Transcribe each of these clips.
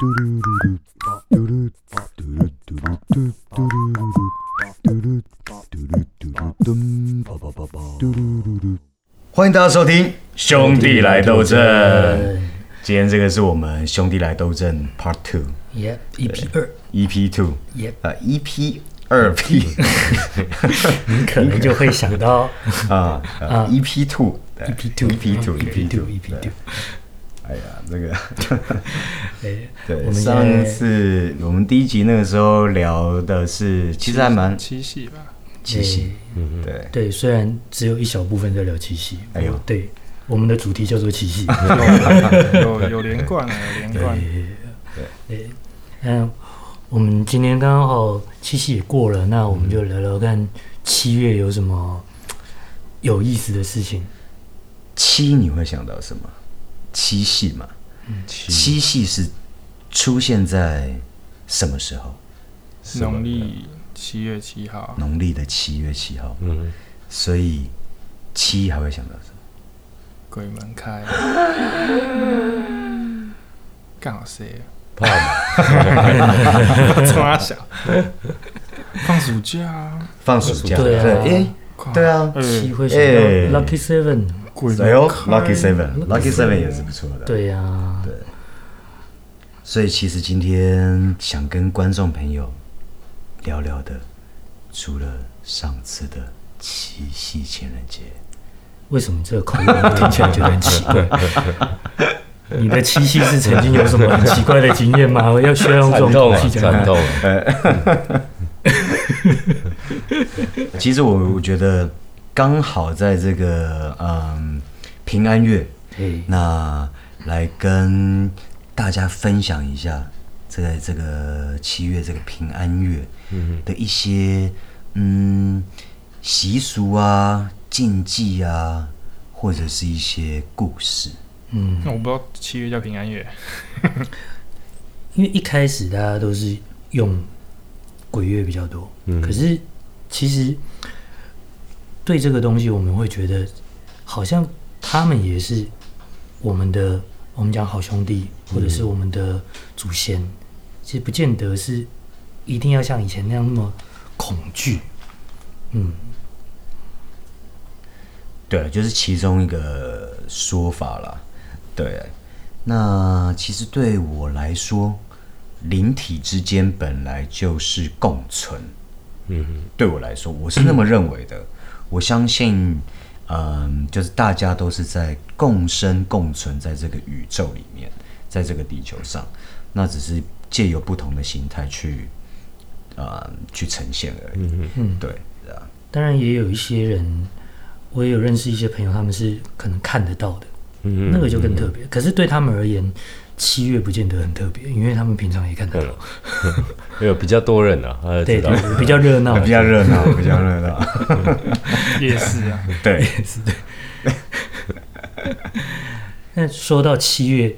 嘟嘟嘟嘟，嘟嘟嘟嘟嘟嘟嘟嘟嘟嘟嘟嘟嘟嘟嘟嘟。欢迎大家收听《兄弟来斗争》。今天这个是我们《兄弟来斗争》Part Two，也 EP 二，EP Two 也啊 EP 二 P。你可能就会想到 啊啊 EP Two，EP Two，EP Two，EP Two，EP Two。哎呀，这个，对 对，上次我们第一集那个时候聊的是，其实还蛮七夕吧，七夕，嗯，对。对，虽然只有一小部分在聊七夕，哎呦，对，我们的主题叫做七夕，有有连贯啊，有连贯，对。对，嗯，我们今天刚好七夕也过了，那我们就聊聊看七月有什么有意思的事情。七，你会想到什么？七夕嘛，七夕是出现在什么时候？农历七月七号。农历的七月七号。嗯，所以七还会想到什么？鬼门开。刚好谁？怕吗？抓小。放暑假。放暑假。对啊。对啊。七会想到 Lucky Seven。哎呦，Lucky Seven，Lucky Seven 也是不错的。对呀，对。所以其实今天想跟观众朋友聊聊的，除了上次的七夕情人节，为什么这个口音听起来就很奇怪？你的七夕是曾经有什么很奇怪的经验吗？我 要需要用这种口气讲。其实我我觉得。刚好在这个嗯平安月，那来跟大家分享一下，在这个七月这个平安月的一些嗯习俗啊、禁忌啊，或者是一些故事。嗯，那我不知道七月叫平安月，因为一开始大家都是用鬼月比较多，嗯，可是其实。对这个东西，我们会觉得好像他们也是我们的，我们讲好兄弟，或者是我们的祖先，其实不见得是一定要像以前那样那么恐惧。嗯，对，就是其中一个说法了。对，那其实对我来说，灵体之间本来就是共存。嗯，对我来说，我是那么认为的。嗯我相信，嗯，就是大家都是在共生共存在这个宇宙里面，在这个地球上，那只是借由不同的形态去，呃，去呈现而已。嗯嗯，对，啊。当然也有一些人，我也有认识一些朋友，他们是可能看得到的，嗯，那个就更特别。可是对他们而言，七月不见得很特别，因为他们平常也看得到，有比较多人啊，对，比较热闹，比较热闹，比较热闹，也是啊，对，也是对。那说到七月，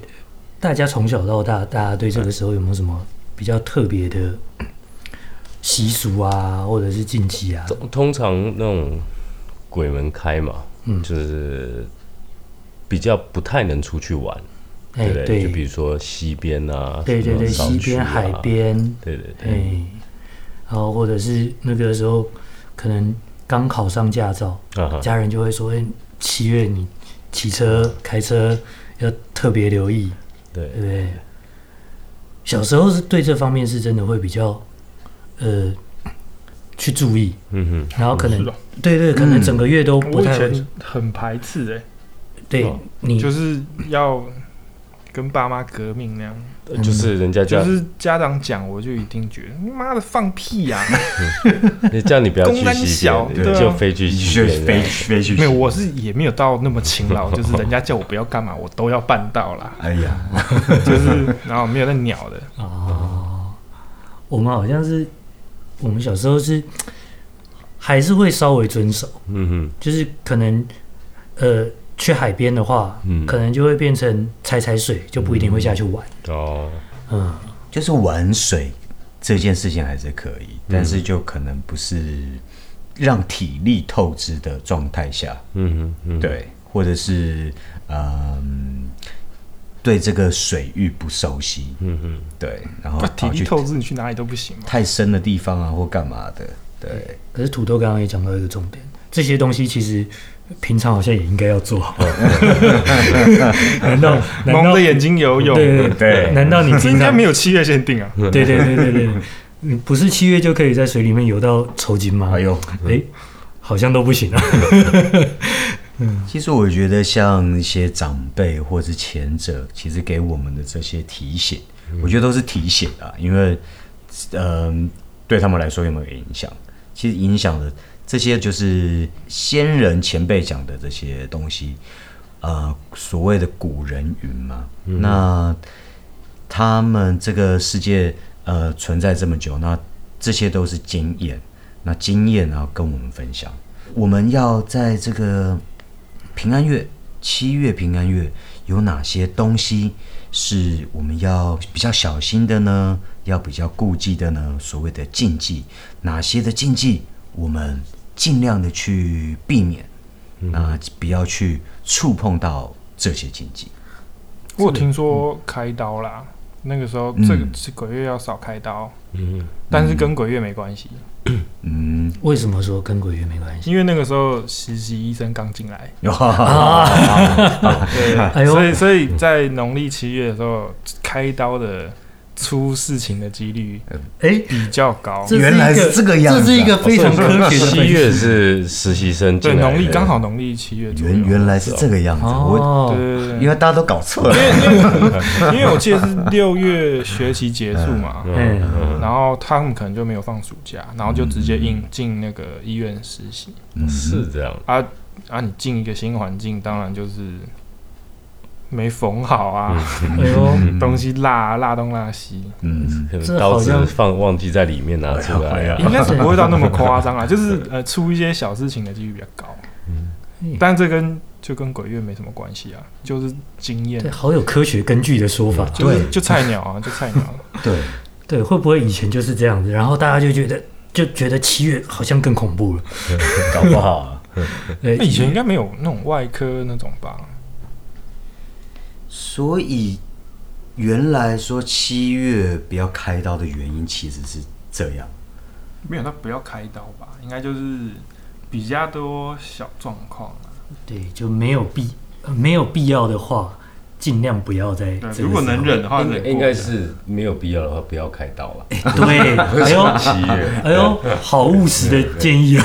大家从小到大，大家对这个时候有没有什么比较特别的习俗啊，或者是禁忌啊？通常那种鬼门开嘛，嗯，就是比较不太能出去玩。哎，对，就比如说西边啊，对对对，西边海边，对对对，然后或者是那个时候可能刚考上驾照，家人就会说：“哎，七月你骑车开车要特别留意。”对。对，小时候是对这方面是真的会比较呃去注意，嗯哼，然后可能对对，可能整个月都不太很排斥哎，对你就是要。跟爸妈革命那样，就是人家就是家长讲，我就一定觉得你妈的放屁呀！你叫你不要 去西边，就飞去西边，飞飞去。没有，我是也没有到那么勤劳，就是人家叫我不要干嘛，我都要办到啦。哎呀，就是然后没有那鸟的哦。我们好像是我们小时候是还是会稍微遵守，嗯哼，就是可能呃。去海边的话，嗯，可能就会变成踩踩水，就不一定会下去玩。哦，嗯，就是玩水这件事情还是可以，嗯，但是就可能不是让体力透支的状态下。嗯嗯，对，或者是嗯，对这个水域不熟悉，嗯嗯，对，然后体力透支，你去哪里都不行，太深的地方啊，或干嘛的，对。可是土豆刚刚也讲到一个重点，这些东西其实平常好像也应该要做好。难道蒙着眼睛游泳？对对对，难道你应该没有七月限定啊？对对对对对，你不是七月就可以在水里面游到抽筋吗？哎呦，哎，好像都不行啊。嗯，其实我觉得像一些长辈或是前者，其实给我们的这些提醒，我觉得都是提醒啊，因为，嗯、呃，对他们来说有没有影响？其实影响的这些就是先人前辈讲的这些东西，呃，所谓的古人云嘛，嗯、那他们这个世界呃存在这么久，那这些都是经验，那经验然后跟我们分享，我们要在这个。平安月，七月平安月有哪些东西是我们要比较小心的呢？要比较顾忌的呢？所谓的禁忌，哪些的禁忌我们尽量的去避免，那不要去触碰到这些禁忌。我有听说开刀啦，那个时候这个是鬼月要少开刀，嗯，但是跟鬼月没关系。嗯，为什么说跟鬼月没关系？因为那个时候实习医生刚进来，对，所以所以在农历七月的时候开刀的。出事情的几率，哎，比较高。原来是这个样子，这是一个非常科学的。七月是实习生，对，农历刚好农历七月。原原来是这个样子，我对对对，因为大家都搞错了。因为我记得是六月学期结束嘛，嗯，然后他们可能就没有放暑假，然后就直接应进那个医院实习。是这样啊啊！你进一个新环境，当然就是。没缝好啊！哎呦，东西辣辣东辣西，嗯，可能刀子放忘记在里面拿出来，应该是不会到那么夸张啊，就是呃出一些小事情的几率比较高。嗯，但这跟就跟鬼月没什么关系啊，就是经验。对，好有科学根据的说法。对，就菜鸟啊，就菜鸟。对对，会不会以前就是这样子？然后大家就觉得就觉得七月好像更恐怖了，搞不好啊。那以前应该没有那种外科那种吧？所以，原来说七月不要开刀的原因其实是这样，没有，那不要开刀吧？应该就是比较多小状况啊。对，就没有必没有必要的话，尽量不要再。如果能忍的话，应该是没有必要的话，不要开刀了。对，哎呦，七月，哎呦，好务实的建议哦。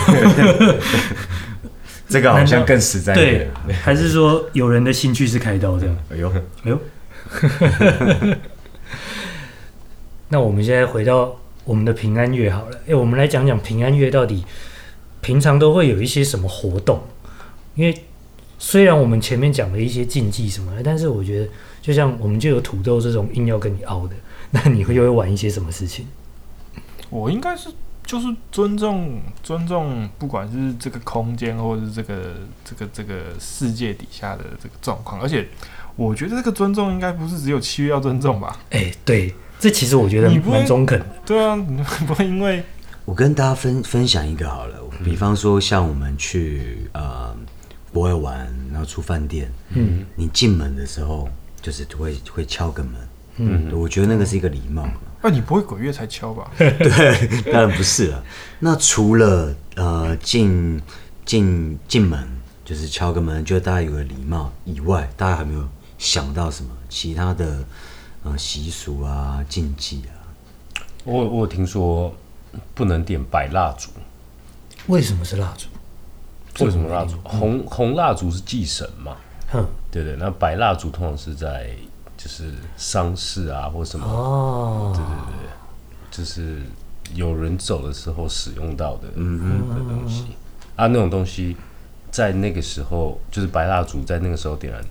这个好像更实在一点。对，还是说有人的兴趣是开刀这样？哎呦，哎呦，那我们现在回到我们的平安月好了。哎，我们来讲讲平安月到底平常都会有一些什么活动？因为虽然我们前面讲了一些禁忌什么的，但是我觉得就像我们就有土豆这种硬要跟你凹的，那你会又会玩一些什么事情？我应该是。就是尊重尊重，不管是这个空间，或者是这个这个这个世界底下的这个状况，而且我觉得这个尊重应该不是只有七月要尊重吧？哎、欸，对，这其实我觉得蛮中肯的。对啊，你不会因为我跟大家分分享一个好了，比方说像我们去呃国外玩，然后出饭店，嗯，你进门的时候就是会会敲个门，嗯，我觉得那个是一个礼貌。那、啊、你不会鬼月才敲吧？对，当然不是了。那除了呃进进进门就是敲个门，就大家有个礼貌以外，大家还没有想到什么其他的呃习俗啊禁忌啊？我我听说不能点白蜡烛，为什么是蜡烛？为什么蜡烛？红红蜡烛是祭神嘛？哼，对对，那白蜡烛通常是在。就是丧事啊，或什么。哦，对对对，就是有人走的时候使用到的嗯嗯的东西。啊，那种东西在那个时候，就是白蜡烛在那个时候点燃，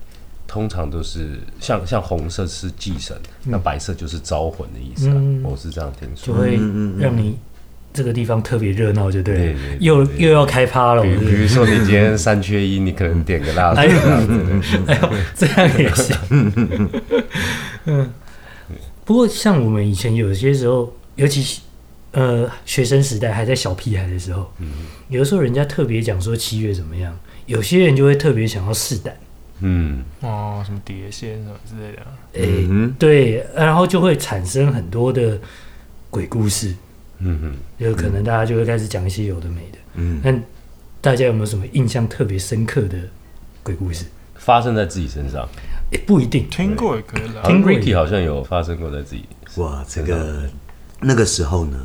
通常都是像像红色是祭神，那白色就是招魂的意思啊，我是这样听说，就会让你。这个地方特别热闹，就对，对，对，对，又又要开趴了。比比如说，你今天三缺一，你可能点个蜡烛。哎呦，哎呦，这样也行。嗯，不过像我们以前有些时候，尤其呃学生时代还在小屁孩的时候，嗯、有的时候人家特别讲说七月怎么样，有些人就会特别想要试胆。嗯，哦，什么碟仙什么之类的。哎、嗯，对，然后就会产生很多的鬼故事。嗯哼，有可能大家就会开始讲一些有的没的。嗯，那大家有没有什么印象特别深刻的鬼故事？发生在自己身上？也不一定，听过也可以啦。听 Ricky 好像有发生过在自己。哇，这个那个时候呢，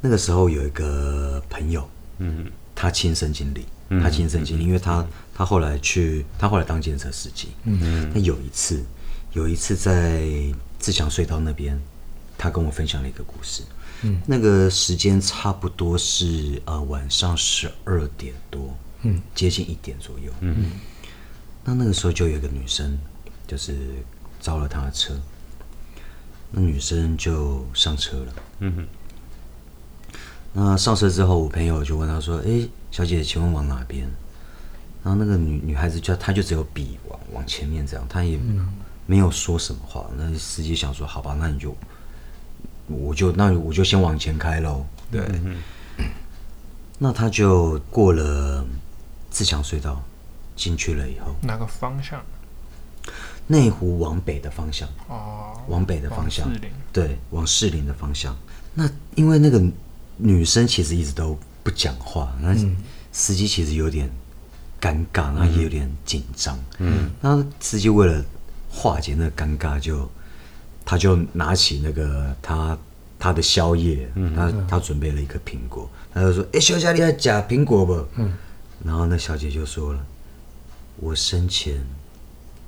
那个时候有一个朋友，嗯，他亲身经历，他亲身经历，因为他他后来去，他后来当建设司机，嗯，那有一次，有一次在自强隧道那边，他跟我分享了一个故事，嗯，那个时间差不多是呃晚上十二点多，嗯，接近一点左右，嗯，那那个时候就有一个女生。就是招了他的车，那女生就上车了。嗯哼。那上车之后，我朋友就问他说：“哎、欸，小姐，请问往哪边？”然后那个女女孩子就她就只有比往往前面这样，她也没有说什么话。那司机想说：“好吧，那你就我就那我就先往前开喽。”对。嗯、那他就过了自强隧道进去了以后，哪个方向？内湖往北的方向，哦，往北的方向，对，往士林的方向。那因为那个女生其实一直都不讲话，那司机其实有点尴尬，那也有点紧张。嗯，那司机为了化解那尴尬，就他就拿起那个他他的宵夜，嗯，他他准备了一颗苹果，他就说：“哎，小姐，你要夹苹果不？”嗯，然后那小姐就说了：“我生前。”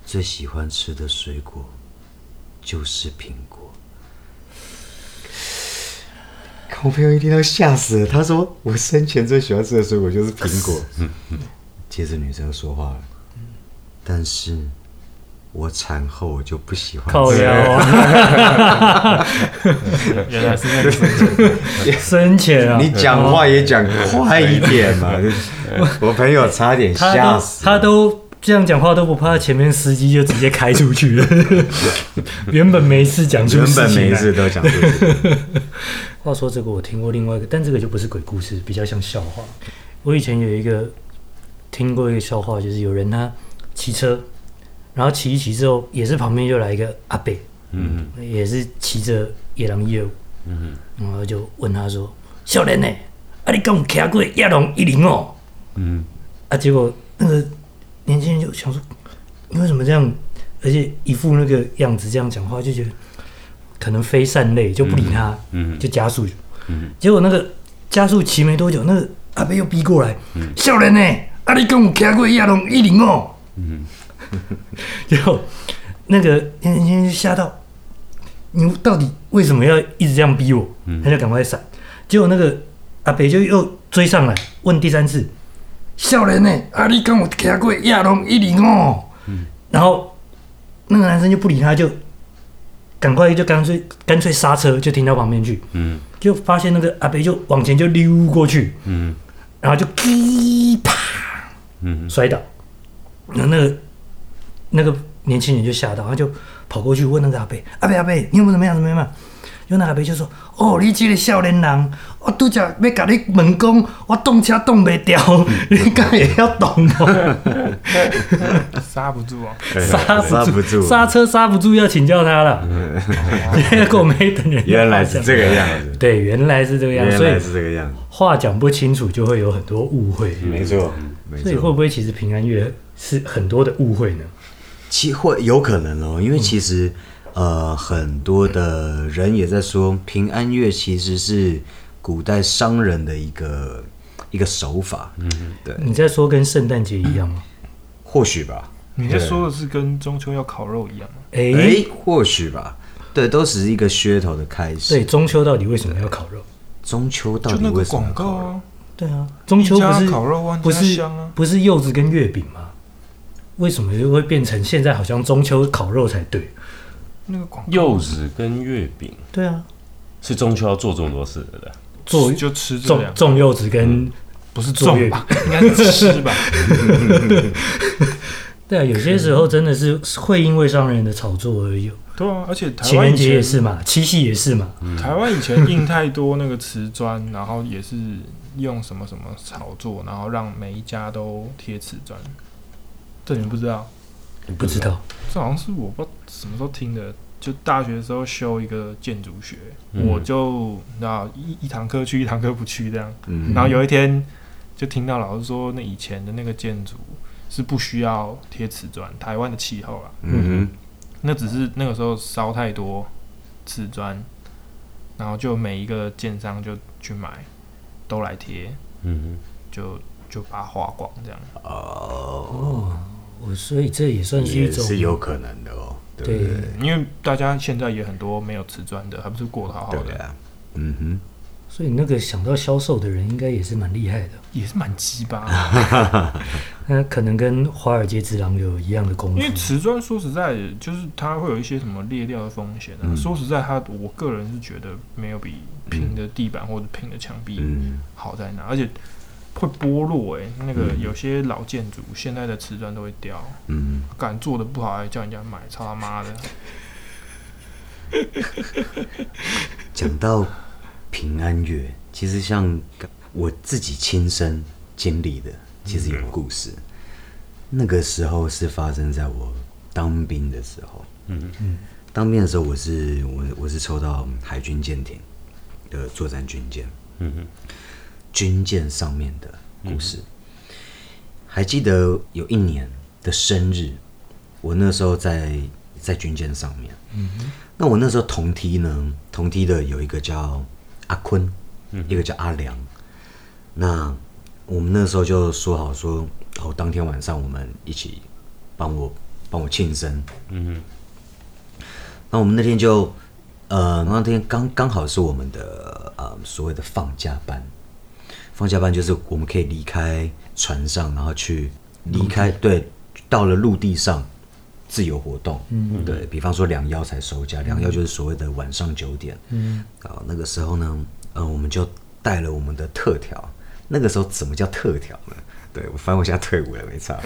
最喜欢吃的水果就是苹果。我朋友一听到吓死了，他说：“我生前最喜欢吃的水果就是苹果。”接着女生说话了：“但是我产后我就不喜欢吃。”靠腰啊！原来是那个生前，生前啊！你讲话也讲快一点嘛！我朋友差点吓死他都。这样讲话都不怕，前面司机就直接开出去了。原本没事讲出事情来，原本没事都讲出去。话说这个我听过另外一个，但这个就不是鬼故事，比较像笑话。我以前有一个听过一个笑话，就是有人他骑车，然后骑一骑之后，也是旁边就来一个阿伯，嗯，也是骑着野狼业务，嗯，然后就问他说：“少年呢？啊，你敢有骑过野狼一零哦？”嗯，啊，结果那个。年轻人就想说，你为什么这样？而且一副那个样子这样讲话，就觉得可能非善类，就不理他，嗯，就加速。嗯，结果那个加速骑没多久，那个阿伯又逼过来，少年呢？啊，你跟我骑过亚龙一零哦。嗯，然后那个天天就吓到，你到底为什么要一直这样逼我？他就赶快闪。结果那个阿北就又追上来，问第三次。少年呢？啊，你跟我骑过亚龙一零哦。嗯。然后那个男生就不理他，就赶快就干脆干脆刹车，就停到旁边去。嗯。就发现那个阿北就往前就溜过去。嗯。然后就噼啪，嗯，摔倒。然后那个那个年轻人就吓到，他就跑过去问那个阿伯：“阿伯阿伯，你有没有怎么样？怎么样？”有那阿伯就说：“哦，你这个少年人，我拄则要甲你问讲，我动车动袂掉，你敢会晓动吗？”刹不住啊！刹不住，刹车刹不住，要请教他了。结果没等人，原来是这个样子。对，原来是这个样子。原来是这个样子。话讲不清楚，就会有很多误会。没错，所以会不会其实平安夜是很多的误会呢？其会有可能哦，因为其实。呃，很多的人也在说，平安月其实是古代商人的一个一个手法。嗯，对。你在说跟圣诞节一样吗？或许吧。你在说的是跟中秋要烤肉一样吗？哎、欸，或许吧。对，都只是一个噱头的开始。对，中秋到底为什么要烤肉？中秋到底为什么要烤肉？对啊，中秋不是烤肉不是不是柚子跟月饼吗？为什么又会变成现在好像中秋烤肉才对？那个广柚子跟月饼，对啊，是中秋要做这么多事的，做就吃种种柚子跟不是种吧，应该是吃吧。对啊，有些时候真的是会因为商人的炒作而有。对啊，而且情人节也是嘛，七夕也是嘛。台湾以前印太多那个瓷砖，然后也是用什么什么炒作，然后让每一家都贴瓷砖。这你们不知道？不知道，这好像是我不知道什么时候听的。就大学的时候修一个建筑学，嗯、我就那一一堂课去，一堂课不去这样。嗯、然后有一天就听到老师说，那以前的那个建筑是不需要贴瓷砖，台湾的气候啊，嗯哼，那只是那个时候烧太多瓷砖，然后就每一个建商就去买，都来贴，嗯哼，就就把它花光这样。哦，哦，所以这也算是一种是有可能的哦。对，对，因为大家现在也很多没有瓷砖的，还不是过得好好的。啊、嗯哼，所以那个想到销售的人，应该也是蛮厉害的，也是蛮鸡巴。那可能跟华尔街之狼有一样的功能。因为瓷砖说实在，就是它会有一些什么裂掉的风险、啊。嗯、说实在，它我个人是觉得没有比平的地板或者平的墙壁好在哪，嗯、而且。会剥落哎、欸，那个有些老建筑、嗯、现在的瓷砖都会掉。嗯，敢做的不好还叫人家买，操他妈的！讲到平安月，其实像我自己亲身经历的，其实有个故事。嗯、那个时候是发生在我当兵的时候。嗯嗯，当兵的时候我是我我是抽到海军舰艇的作战军舰。嗯哼。军舰上面的故事，嗯、还记得有一年的生日，我那时候在在军舰上面。嗯哼，那我那时候同梯呢，同梯的有一个叫阿坤，嗯、一个叫阿良。那我们那时候就说好说，哦，当天晚上我们一起帮我帮我庆生。嗯，那我们那天就呃那天刚刚好是我们的呃所谓的放假班。放假班就是我们可以离开船上，然后去离开，对，到了陆地上自由活动。嗯，对，比方说两幺才收假，两幺就是所谓的晚上九点。嗯，啊，那个时候呢，呃，我们就带了我们的特调。那个时候怎么叫特调呢？对，我反正我现在退伍了，没差。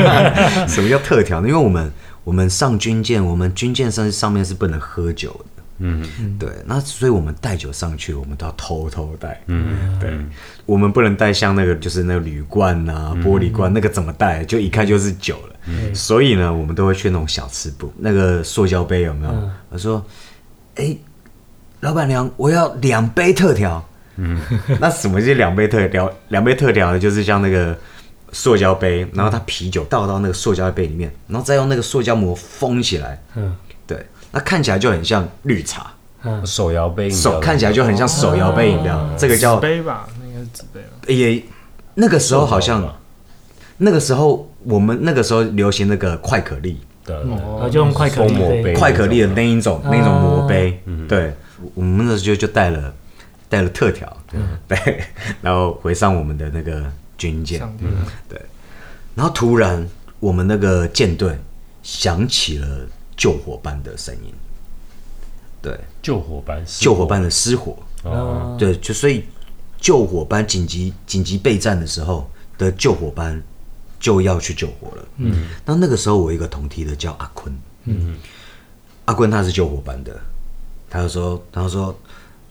什么叫特调呢？因为我们我们上军舰，我们军舰上上面是不能喝酒的。嗯，对，那所以我们带酒上去，我们都要偷偷带。嗯，对，我们不能带像那个就是那个铝罐啊、玻璃罐，那个怎么带？就一看就是酒了。嗯，所以呢，我们都会去那种小吃部，那个塑胶杯有没有？我说，哎，老板娘，我要两杯特调。嗯，那什么是两杯特调？两杯特调的就是像那个塑胶杯，然后他啤酒倒到那个塑胶杯里面，然后再用那个塑胶膜封起来。嗯。那看起来就很像绿茶，手摇杯，手看起来就很像手摇杯饮料，这个叫纸杯吧？那应该是纸杯吧？也那个时候好像，那个时候我们那个时候流行那个快可力，对，就用快可力，快可力的那一种那种磨杯，对，我们那时候就带了带了特调，对，然后回上我们的那个军舰，对，然后突然我们那个舰队响起了。救火班的声音，对，救火班，救火班的失火，哦，对，就所以救火班紧急紧急备战的时候的救火班就要去救火了。嗯，那那个时候我一个同梯的叫阿坤，嗯，阿坤他是救火班的，他就说，他就说，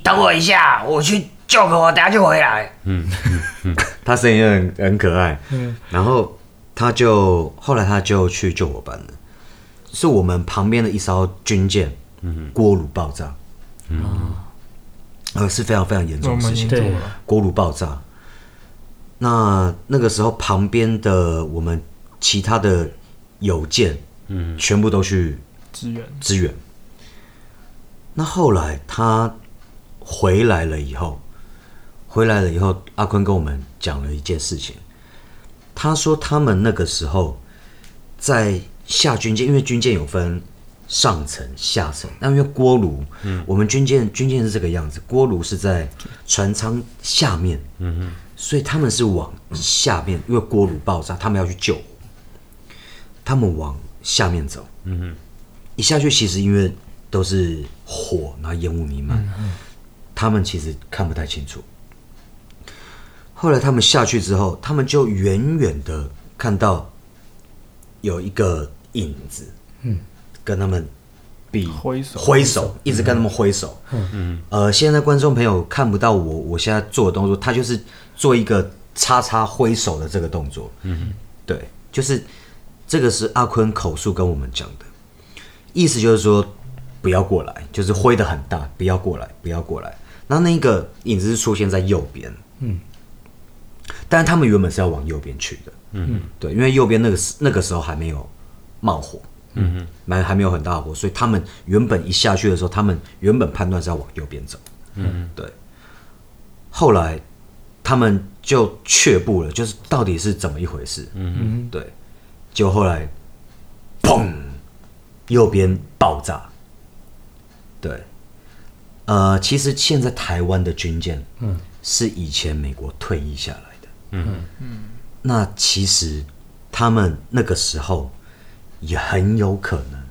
等我一下，我去救个火，等下就回来。嗯。嗯，他声音很很可爱，嗯，然后他就后来他就去救火班了。是我们旁边的一艘军舰，锅炉爆炸，嗯，呃，是非常非常严重的事情。对，锅炉爆炸。那那个时候，旁边的我们其他的友舰，嗯，全部都去支援支援。那后来他回来了以后，回来了以后，阿坤跟我们讲了一件事情。他说他们那个时候在。下军舰，因为军舰有分上层、下层。那因为锅炉，嗯，我们军舰军舰是这个样子，锅炉是在船舱下面，嗯哼，所以他们是往下面，因为锅炉爆炸，他们要去救，他们往下面走，嗯哼，一下去其实因为都是火，然后烟雾弥漫，嗯，他们其实看不太清楚。后来他们下去之后，他们就远远的看到有一个。影子，嗯，跟他们比挥手，挥手，一直跟他们挥手，嗯。嗯，呃，现在观众朋友看不到我，我现在做的动作，他就是做一个叉叉挥手的这个动作，嗯。哼，对，就是这个是阿坤口述跟我们讲的，意思就是说不要过来，就是挥的很大，不要过来，不要过来。那那个影子是出现在右边，嗯，但是他们原本是要往右边去的，嗯，对，因为右边那个时那个时候还没有冒火，嗯哼，还还没有很大火，所以他们原本一下去的时候，他们原本判断是要往右边走，嗯，对。后来他们就却步了，就是到底是怎么一回事，嗯哼，对。就后来，砰，右边爆炸，对。呃，其实现在台湾的军舰，嗯，是以前美国退役下来的，嗯。嗯，那其实他们那个时候也很有可能，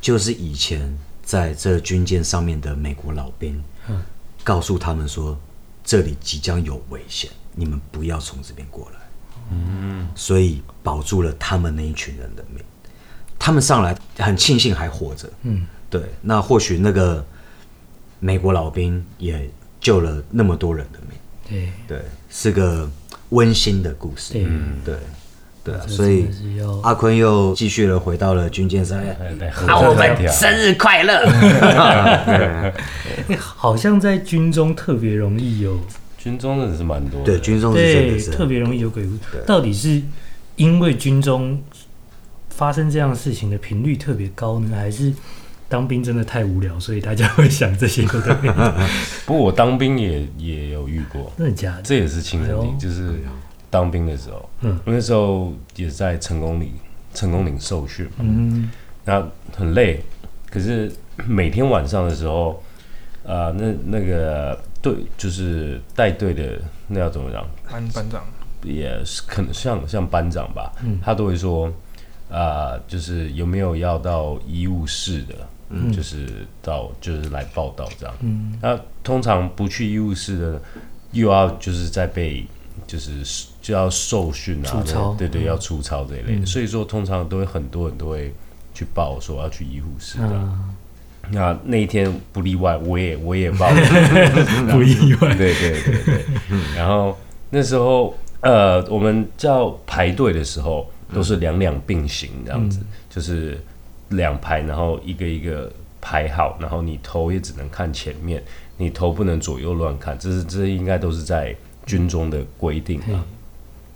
就是以前在这军舰上面的美国老兵，嗯，告诉他们说这里即将有危险，你们不要从这边过来，嗯，所以保住了他们那一群人的命。他们上来很庆幸还活着，嗯，对，那或许那个。美国老兵也救了那么多人的命，对。对，是个温馨的故事，嗯，对对啊，所以阿坤又继续了回到了军舰上，好我们生日快乐！好像在军中特别容易有，军中真的是蛮多，对，军中是真的是特别容易有鬼故事。到底是因为军中发生这样事情的频率特别高呢，还是？当兵真的太无聊，所以大家会想这些。不过我当兵也也有遇过，真的假的？这也是亲身经历，就是当兵的时候，嗯，那时候也在成功岭，成功岭受训，嗯，那很累，可是每天晚上的时候，啊、呃，那那个队就是带队的，那要怎么讲？班班长也是可能像像班长吧，嗯，他都会说，啊、呃，就是有没有要到医务室的？嗯，就是到就是来报到这样。嗯，那通常不去医务室的，又要就是在被就是就要受训啊，对对，要出操这一类的。所以说，通常都会很多人都会去报说要去医护室的。那那一天不例外，我也我也报了，不意外。对对对对。然后那时候呃，我们叫排队的时候都是两两并行这样子，就是。两排，然后一个一个排好，然后你头也只能看前面，你头不能左右乱看，这是这应该都是在军中的规定啊。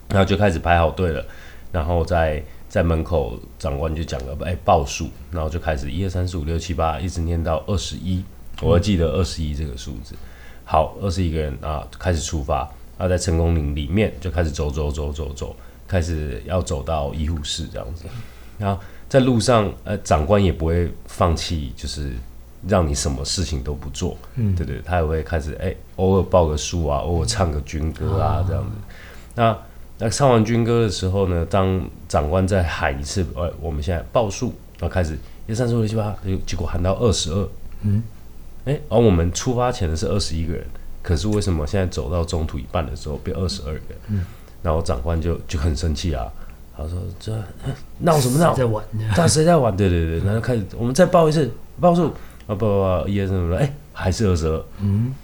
然后就开始排好队了，然后在在门口长官就讲了，哎，报数，然后就开始一二三四五六七八，一直念到二十一，我还记得二十一这个数字。好，二十一个人啊，开始出发，然后在成功岭里面就开始走走走走走，开始要走到医护室这样子，然后。在路上，呃，长官也不会放弃，就是让你什么事情都不做，嗯，对对，他也会开始，哎、欸，偶尔报个数啊，偶尔唱个军歌啊，这样子。那那唱完军歌的时候呢，当长官再喊一次，呃，我们现在报数，然后开始一三四五六七八，结果喊到二十二，嗯，哎、欸，而我们出发前的是二十一个人，可是为什么现在走到中途一半的时候变二十二个人？嗯，然后长官就就很生气啊。他说：“这闹什么闹？在玩？他谁在玩？对对对，然后开始，我们再报一次报数啊，报报报，一二三四五六，哎，还是二十二。嗯，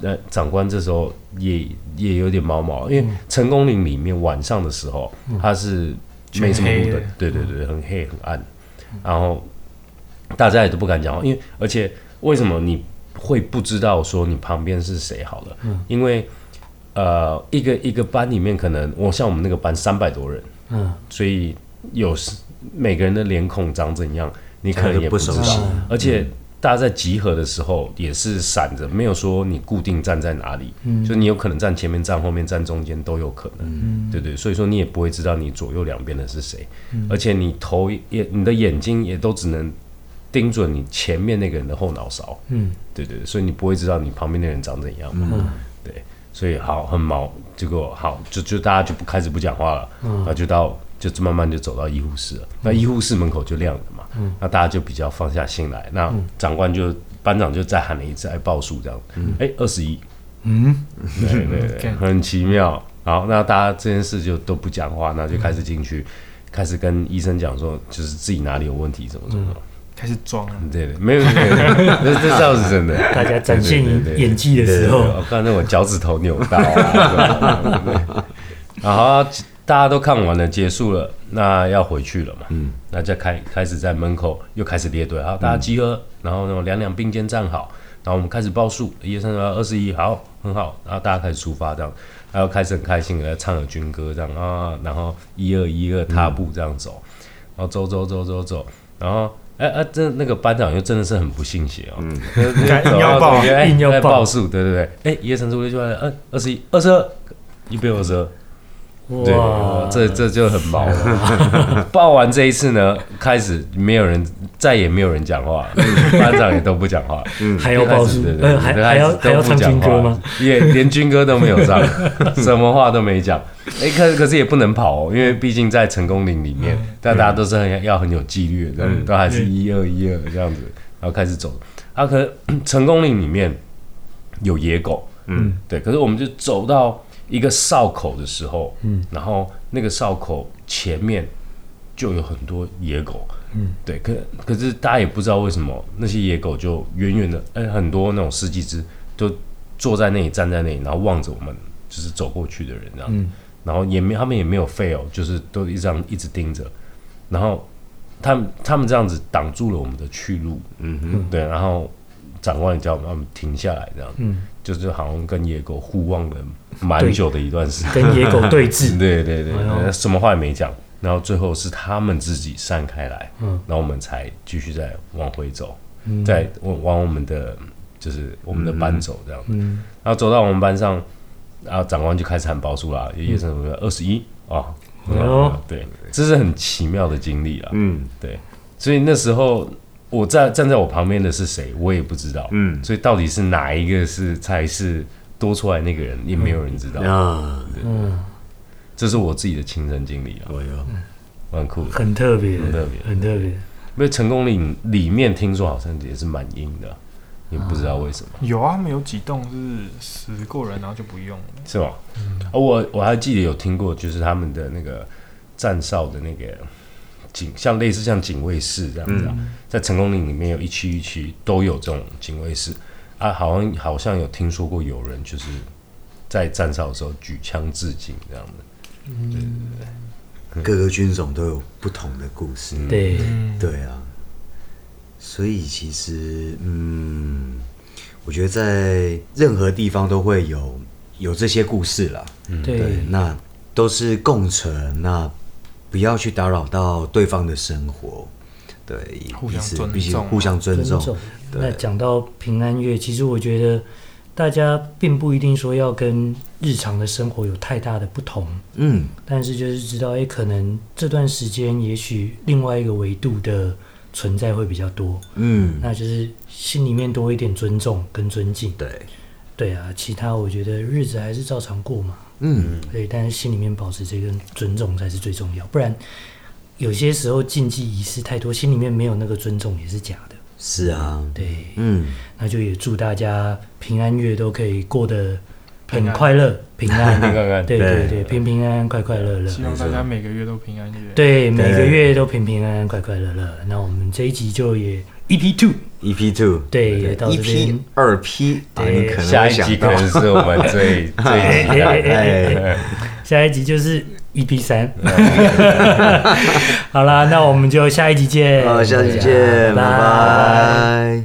那长官这时候也也有点毛毛，因为成功岭里面晚上的时候，它是没什么路的，对对对，很黑很暗，然后大家也都不敢讲话，因为而且为什么你会不知道说你旁边是谁？好了，因为呃，一个一个班里面可能我像我们那个班三百多人。”嗯，所以有时每个人的脸孔长怎样，你可能也不知道。不熟悉，而且大家在集合的时候也是散着，没有说你固定站在哪里。嗯，就你有可能站前面、站后面、站中间都有可能。嗯，对对，所以说你也不会知道你左右两边的是谁。嗯，而且你头也，你的眼睛也都只能盯准你前面那个人的后脑勺。嗯，对对，所以你不会知道你旁边的人长怎样。嗯，对。所以好很毛，结果好就就大家就不开始不讲话了，嗯、然后就到就慢慢就走到医护室了。嗯、那医护室门口就亮了嘛，嗯、那大家就比较放下心来。那长官就、嗯、班长就再喊了一次，来报数这样。哎，二十一，嗯，对对对，很奇妙。好，那大家这件事就都不讲话，那就开始进去，嗯、开始跟医生讲说，就是自己哪里有问题，怎么怎么。嗯开始装，对对，没有没有，这这倒是真的。大家展现演技的时候，我看那我脚趾头扭到啊。然后大家都看完了，结束了，那要回去了嘛。嗯，那再开开始在门口又开始列队，好，大家集合，嗯、然后那种两两并肩站好，然后我们开始报数，一二三四五二十一，好，很好，然后大家开始出发，这样，然后开始很开心的唱着军歌，这样啊，然后一二一二踏步这样走，嗯、然后走走走走走，然后哎哎，这那个班长又真的是很不信邪哦，嗯，硬要报，硬要报数，对对对，哎，一二三四五六七八，嗯，二十一，二十二，一百二十二。对，这这就很毛了。报完这一次呢，开始没有人，再也没有人讲话，班长也都不讲话。嗯，还要报数，还还要还要唱军歌吗？也连军歌都没有唱，什么话都没讲。哎，可可是也不能跑哦，因为毕竟在成功岭里面，但大家都是很要很有纪律的，都还是一二一二这样子，然后开始走。啊，可成功岭里面有野狗，嗯，对，可是我们就走到。一个哨口的时候，嗯，然后那个哨口前面就有很多野狗，嗯，对，可可是大家也不知道为什么那些野狗就远远的，哎，很多那种十几只都坐在那里站在那里，然后望着我们，就是走过去的人这样，嗯，然后也没他们也没有 fail，，就是都一直这样一直盯着，然后他们他们这样子挡住了我们的去路，嗯。哼，对，然后长官也叫我们停下来这样，嗯。就是好像跟野狗互望了蛮久的一段时间，跟野狗对峙，对对对，哎、什么话也没讲，然后最后是他们自己散开来，嗯，然后我们才继续再往回走，嗯、再往往我们的就是我们的班走这样，嗯，然后走到我们班上，然后长官就开始喊报数了，也是什么二十一啊，对，这是很奇妙的经历了，嗯，对，所以那时候。我在站在我旁边的是谁，我也不知道。嗯，所以到底是哪一个是才是多出来那个人，也没有人知道。啊，嗯，这是我自己的亲身经历啊。哎呦，蛮酷的，很特别，很特别，很特别。因为成功岭里面听说好像也是蛮阴的，也不知道为什么。有啊，他们有几栋是死过人，然后就不用了，是吗？嗯，我我还记得有听过，就是他们的那个站哨的那个。警像类似像警卫室这样子，嗯、在成功岭里面有一区一区都有这种警卫室。啊，好像好像有听说过有人就是在站哨的时候举枪自尽这样的，嗯、对对对，各个军种都有不同的故事，对。对啊，所以其实嗯，我觉得在任何地方都会有有这些故事啦，嗯、对，那都是共存那。不要去打扰到对方的生活，对，互相尊重，啊，互相尊重。尊重。那讲到平安夜，其实我觉得大家并不一定说要跟日常的生活有太大的不同，嗯，但是就是知道，哎，可能这段时间也许另外一个维度的存在会比较多，嗯，那就是心里面多一点尊重跟尊敬，对，对啊，其他我觉得日子还是照常过嘛。嗯，对，但是心里面保持这个尊重才是最重要，不然有些时候禁忌仪式太多，心里面没有那个尊重也是假的。是啊，对，嗯，那就也祝大家平安月都可以过得很快乐、平安、平安，对对对，平平安安、快快乐乐。希望大家每个月都平安夜。对，每个月都平平安安、快快乐乐。那我们这一集就也。EP two，EP two，对，EP 二 P，对，下一集可能是我们最 最期待的，下一集就是 EP 三，好啦，那我们就下一集见，好，下一集见，拜拜。